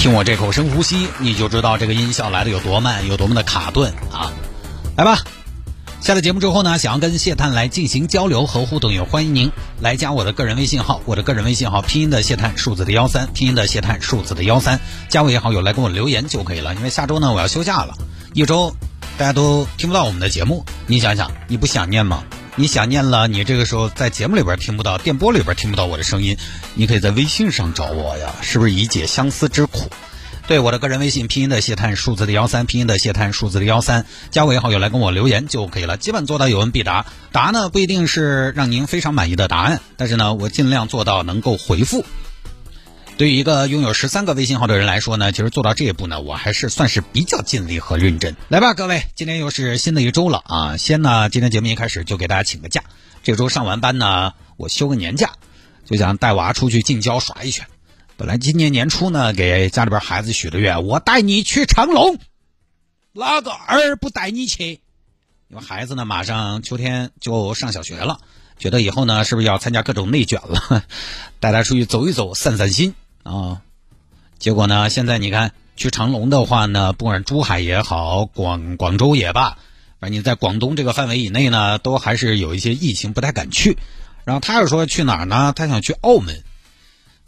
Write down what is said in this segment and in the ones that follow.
听我这口深呼吸，你就知道这个音效来的有多慢，有多么的卡顿啊！来吧，下了节目之后呢，想要跟谢探来进行交流和互动，也欢迎您来加我的个人微信号，我的个人微信号拼音的谢探，数字的幺三，拼音的谢探，数字的幺三，加我也好友来跟我留言就可以了。因为下周呢我要休假了，一周大家都听不到我们的节目，你想想，你不想念吗？你想念了，你这个时候在节目里边听不到，电波里边听不到我的声音，你可以在微信上找我呀，是不是以解相思之苦？对我的个人微信拼音的谢探数字的幺三，拼音的谢探数字的幺三，加我好友来跟我留言就可以了，基本做到有问必答，答呢不一定是让您非常满意的答案，但是呢我尽量做到能够回复。对于一个拥有十三个微信号的人来说呢，其实做到这一步呢，我还是算是比较尽力和认真。来吧，各位，今天又是新的一周了啊！先呢，今天节目一开始就给大家请个假。这周上完班呢，我休个年假，就想带娃出去近郊耍一圈。本来今年年初呢，给家里边孩子许的愿，我带你去长隆，哪个儿不带你去？因为孩子呢，马上秋天就上小学了，觉得以后呢，是不是要参加各种内卷了？带他出去走一走，散散心。啊，结果呢？现在你看去长隆的话呢，不管珠海也好，广广州也罢，反正你在广东这个范围以内呢，都还是有一些疫情，不太敢去。然后他又说去哪儿呢？他想去澳门，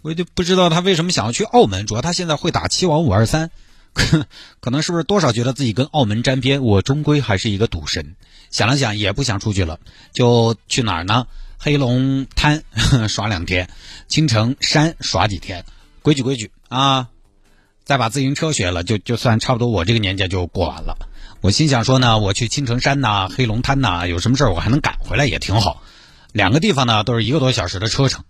我就不知道他为什么想要去澳门。主要他现在会打七王五二三，可能是不是多少觉得自己跟澳门沾边？我终归还是一个赌神。想了想，也不想出去了，就去哪儿呢？黑龙滩 耍两天，青城山耍几天。规矩规矩啊！再把自行车学了，就就算差不多，我这个年纪就过完了。我心想说呢，我去青城山呐、黑龙滩呐，有什么事儿我还能赶回来，也挺好。两个地方呢都是一个多小时的车程，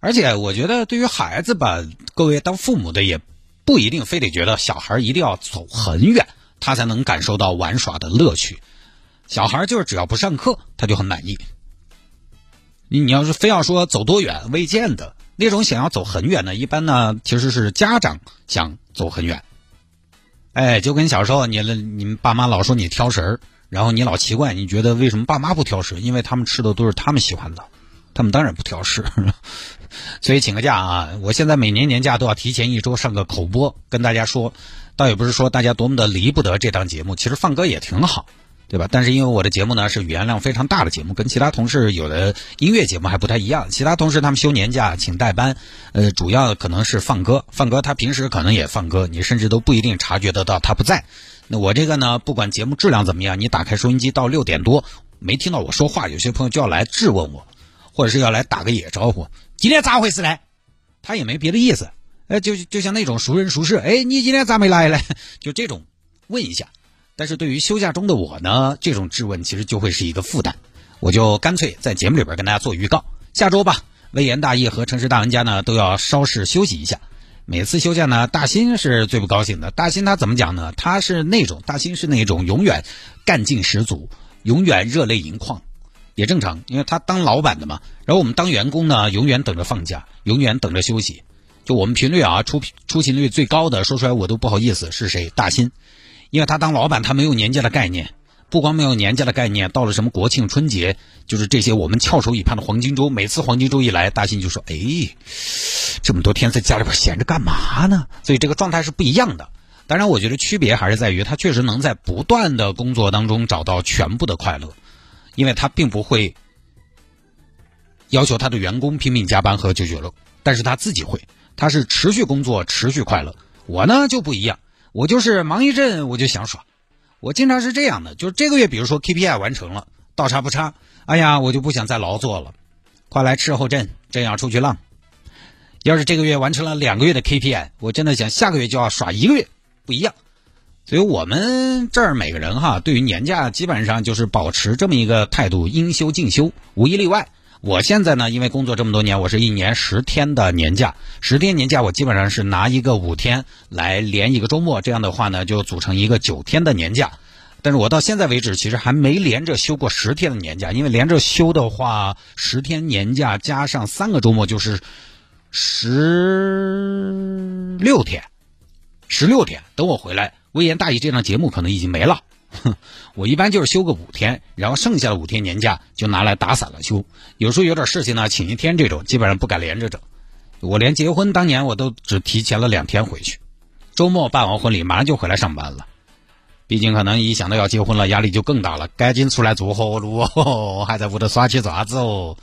而且我觉得对于孩子吧，各位当父母的也不一定非得觉得小孩一定要走很远，他才能感受到玩耍的乐趣。小孩就是只要不上课，他就很满意。你你要是非要说走多远，未见得。那种想要走很远的，一般呢其实是家长想走很远。哎，就跟小时候你你们爸妈老说你挑食儿，然后你老奇怪，你觉得为什么爸妈不挑食？因为他们吃的都是他们喜欢的，他们当然不挑食。所以请个假啊！我现在每年年假都要提前一周上个口播，跟大家说，倒也不是说大家多么的离不得这档节目，其实放歌也挺好。对吧？但是因为我的节目呢是语言量非常大的节目，跟其他同事有的音乐节目还不太一样。其他同事他们休年假请代班，呃，主要可能是放歌。放歌他平时可能也放歌，你甚至都不一定察觉得到他不在。那我这个呢，不管节目质量怎么样，你打开收音机到六点多没听到我说话，有些朋友就要来质问我，或者是要来打个野招呼。今天咋回事呢？他也没别的意思，哎，就就像那种熟人熟事，哎，你今天咋没来嘞？就这种问一下。但是对于休假中的我呢，这种质问其实就会是一个负担，我就干脆在节目里边跟大家做预告，下周吧，微言大义和城市大玩家呢都要稍事休息一下。每次休假呢，大新是最不高兴的。大新他怎么讲呢？他是那种大新是那种永远干劲十足，永远热泪盈眶，也正常，因为他当老板的嘛。然后我们当员工呢，永远等着放假，永远等着休息。就我们频率啊，出出勤率最高的，说出来我都不好意思，是谁？大新。因为他当老板，他没有年假的概念，不光没有年假的概念，到了什么国庆、春节，就是这些我们翘首以盼的黄金周，每次黄金周一来，大新就说：“哎，这么多天在家里边闲着干嘛呢？”所以这个状态是不一样的。当然，我觉得区别还是在于他确实能在不断的工作当中找到全部的快乐，因为他并不会要求他的员工拼命加班喝九九六，但是他自己会，他是持续工作、持续快乐。我呢就不一样。我就是忙一阵我就想耍，我经常是这样的，就是这个月比如说 KPI 完成了，倒差不差，哎呀，我就不想再劳作了，快来伺候朕，朕要出去浪。要是这个月完成了两个月的 KPI，我真的想下个月就要耍一个月，不一样。所以我们这儿每个人哈，对于年假基本上就是保持这么一个态度，应休尽休，无一例外。我现在呢，因为工作这么多年，我是一年十天的年假，十天年假我基本上是拿一个五天来连一个周末，这样的话呢，就组成一个九天的年假。但是我到现在为止，其实还没连着休过十天的年假，因为连着休的话，十天年假加上三个周末就是十六天，十六天。等我回来，微言大义这档节目可能已经没了。我一般就是休个五天，然后剩下的五天年假就拿来打散了休。有时候有点事情呢，请一天这种，基本上不敢连着整。我连结婚当年我都只提前了两天回去，周末办完婚礼马上就回来上班了。毕竟可能一想到要结婚了，压力就更大了，赶紧出来做活路哦，还在屋头耍起爪子哦。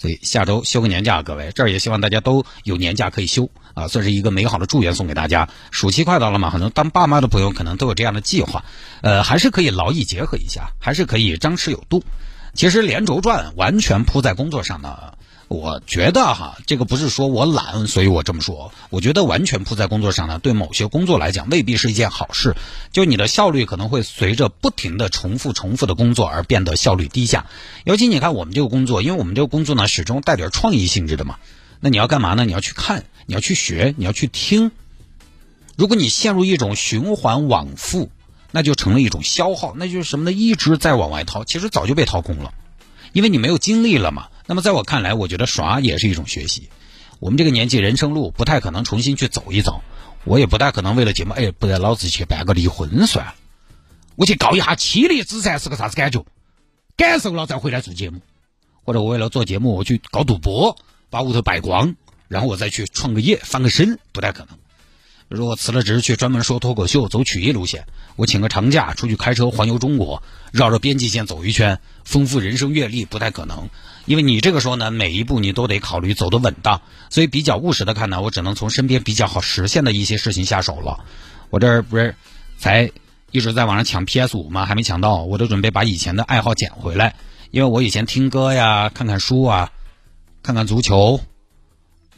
所以下周休个年假，各位这儿也希望大家都有年假可以休啊，算是一个美好的祝愿送给大家。暑期快到了嘛，很多当爸妈的朋友可能都有这样的计划，呃，还是可以劳逸结合一下，还是可以张弛有度。其实连轴转完全扑在工作上呢。我觉得哈，这个不是说我懒，所以我这么说。我觉得完全扑在工作上呢，对某些工作来讲未必是一件好事。就你的效率可能会随着不停的重复、重复的工作而变得效率低下。尤其你看我们这个工作，因为我们这个工作呢始终带点创意性质的嘛。那你要干嘛呢？你要去看，你要去学，你要去听。如果你陷入一种循环往复，那就成了一种消耗，那就是什么呢？一直在往外掏，其实早就被掏空了，因为你没有精力了嘛。那么在我看来，我觉得耍也是一种学习。我们这个年纪，人生路不太可能重新去走一走。我也不太可能为了节目，哎，不得老子去办个离婚算了。我去告一下妻离子散是个啥子感觉？感受了再回来做节目，或者我为了做节目，我去搞赌博，把屋头败光，然后我再去创个业翻个身，不太可能。如果辞了职去专门说脱口秀，走曲艺路线，我请个长假出去开车环游中国，绕着边际线走一圈，丰富人生阅历，不太可能。因为你这个时候呢，每一步你都得考虑走得稳当，所以比较务实的看呢，我只能从身边比较好实现的一些事情下手了。我这儿不是才一直在网上抢 PS 五吗？还没抢到，我都准备把以前的爱好捡回来。因为我以前听歌呀、看看书啊、看看足球、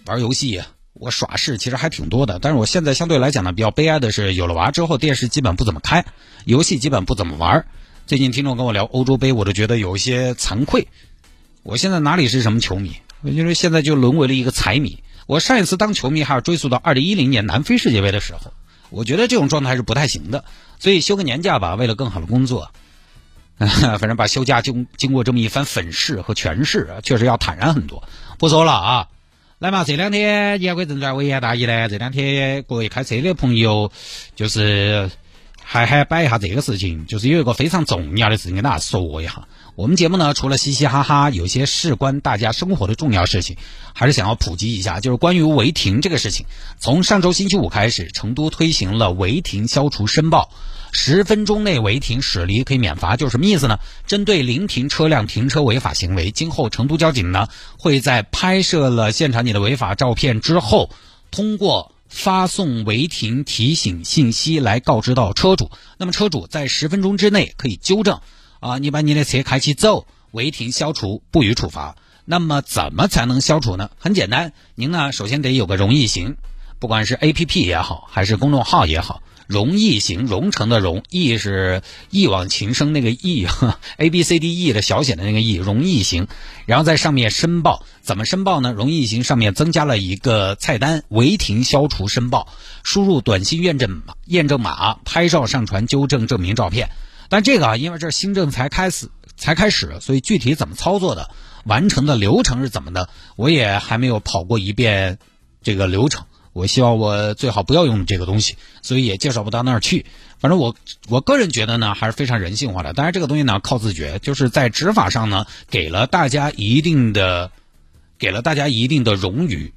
玩游戏。我耍事其实还挺多的，但是我现在相对来讲呢，比较悲哀的是，有了娃之后，电视基本不怎么开，游戏基本不怎么玩。最近听众跟我聊欧洲杯，我都觉得有一些惭愧。我现在哪里是什么球迷？我就是现在就沦为了一个财迷。我上一次当球迷还要追溯到二零一零年南非世界杯的时候，我觉得这种状态是不太行的。所以休个年假吧，为了更好的工作，反正把休假经经过这么一番粉饰和诠释，确实要坦然很多。不说了啊。来嘛，这两天言归正传，我言大义呢。这两天各位开车的朋友，就是还还摆一下这个事情，就是有一个非常重要的事情跟大家说一下。我们节目呢，除了嘻嘻哈哈，有些事关大家生活的重要事情，还是想要普及一下，就是关于违停这个事情。从上周星期五开始，成都推行了违停消除申报。十分钟内违停驶离可以免罚，就是什么意思呢？针对临停车辆停车违法行为，今后成都交警呢会在拍摄了现场你的违法照片之后，通过发送违停提醒信息来告知到车主。那么车主在十分钟之内可以纠正，啊，你把你的车开起走，违停消除，不予处罚。那么怎么才能消除呢？很简单，您呢首先得有个容易行，不管是 A P P 也好，还是公众号也好。容易行，荣成的荣，易是一往情深那个易，A B C D E 的小写的那个易，容易行。然后在上面申报，怎么申报呢？容易行上面增加了一个菜单，违停消除申报，输入短信验证码，验证码，拍照上传纠正证明照片。但这个啊，因为这新政才开始才开始，所以具体怎么操作的，完成的流程是怎么的，我也还没有跑过一遍这个流程。我希望我最好不要用这个东西，所以也介绍不到那儿去。反正我我个人觉得呢，还是非常人性化的。当然，这个东西呢靠自觉，就是在执法上呢给了大家一定的，给了大家一定的荣誉，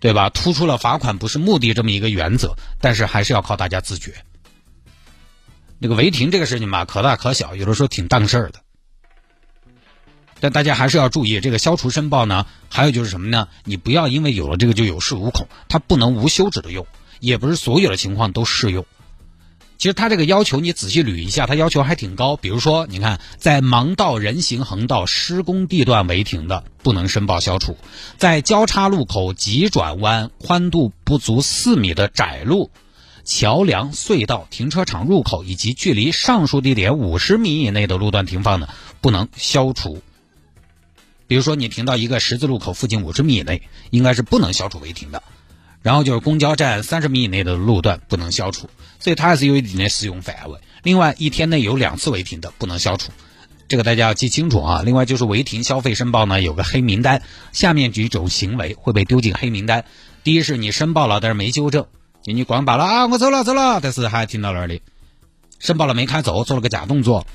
对吧？突出了罚款不是目的这么一个原则，但是还是要靠大家自觉。那个违停这个事情吧，可大可小，有的时候挺当事儿的。但大家还是要注意，这个消除申报呢，还有就是什么呢？你不要因为有了这个就有恃无恐，它不能无休止的用，也不是所有的情况都适用。其实它这个要求你仔细捋一下，它要求还挺高。比如说，你看在盲道、人行横道、施工地段违停的，不能申报消除；在交叉路口、急转弯、宽度不足四米的窄路、桥梁、隧道、停车场入口以及距离上述地点五十米以内的路段停放呢，不能消除。比如说你停到一个十字路口附近五十米以内，应该是不能消除违停的。然后就是公交站三十米以内的路段不能消除，所以它还是有一定的适用范围。另外，一天内有两次违停的不能消除，这个大家要记清楚啊。另外就是违停消费申报呢有个黑名单，下面几种行为会被丢进黑名单。第一是你申报了但是没纠正，给你光报了啊我走了走了，但是还停到那里，申报了没开走，做了个假动作，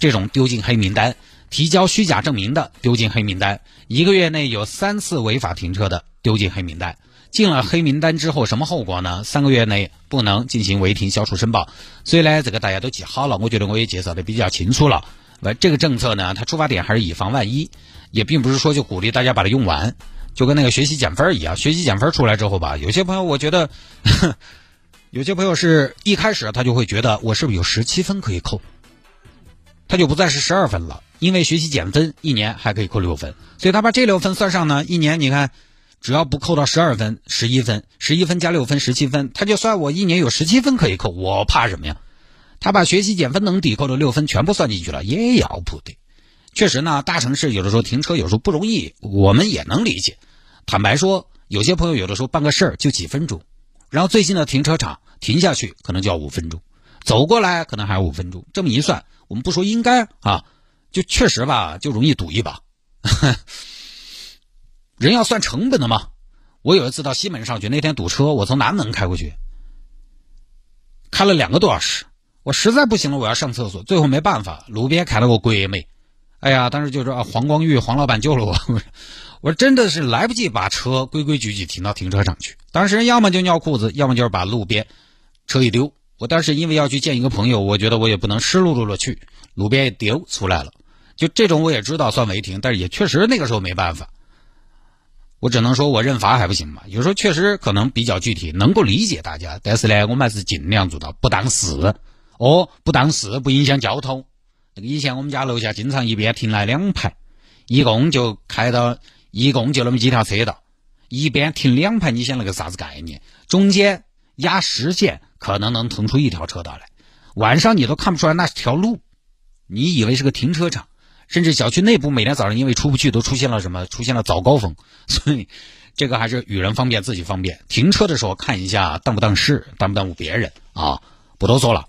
这种丢进黑名单。提交虚假证明的丢进黑名单，一个月内有三次违法停车的丢进黑名单。进了黑名单之后，什么后果呢？三个月内不能进行违停消除申报。所以呢，这个大家都记好了。我觉得我也介绍的比较清楚了。呃，这个政策呢，它出发点还是以防万一，也并不是说就鼓励大家把它用完，就跟那个学习减分一样。学习减分出来之后吧，有些朋友我觉得，有些朋友是一开始他就会觉得我是不是有十七分可以扣，他就不再是十二分了，因为学习减分，一年还可以扣六分，所以他把这六分算上呢，一年你看。只要不扣到十二分、十一分，十一分加六分，十七分，他就算我一年有十七分可以扣，我怕什么呀？他把学习减分能抵扣的六分全部算进去了，也要不得。确实呢，大城市有的时候停车有时候不容易，我们也能理解。坦白说，有些朋友有的时候办个事儿就几分钟，然后最近的停车场停下去可能就要五分钟，走过来可能还要五分钟。这么一算，我们不说应该啊，就确实吧，就容易赌一把。人要算成本的嘛。我有一次到西门上去，那天堵车，我从南门开过去，开了两个多小时。我实在不行了，我要上厕所，最后没办法，路边开了个鬼美。哎呀，当时就说啊，黄光裕黄老板救了我。我说真的是来不及把车规规矩矩停到停车场去。当时要么就尿裤子，要么就是把路边车一丢。我当时因为要去见一个朋友，我觉得我也不能湿漉漉的去，路边一丢出来了。就这种我也知道算违停，但是也确实那个时候没办法。我只能说，我认罚还不行嘛？有时候确实可能比较具体，能够理解大家，但是呢，我们还是尽量做到不当事哦，不当事，不影响交通。那个以前我们家楼下经常一边停来两排，一共就开到一共就那么几条车道，一边停两排，你想那个啥子概念？中间压实线，可能能腾出一条车道来。晚上你都看不出来那是条路，你以为是个停车场。甚至小区内部每天早上因为出不去都出现了什么？出现了早高峰，所以这个还是与人方便自己方便。停车的时候看一下耽不耽事，耽不耽误别人啊？不多说了。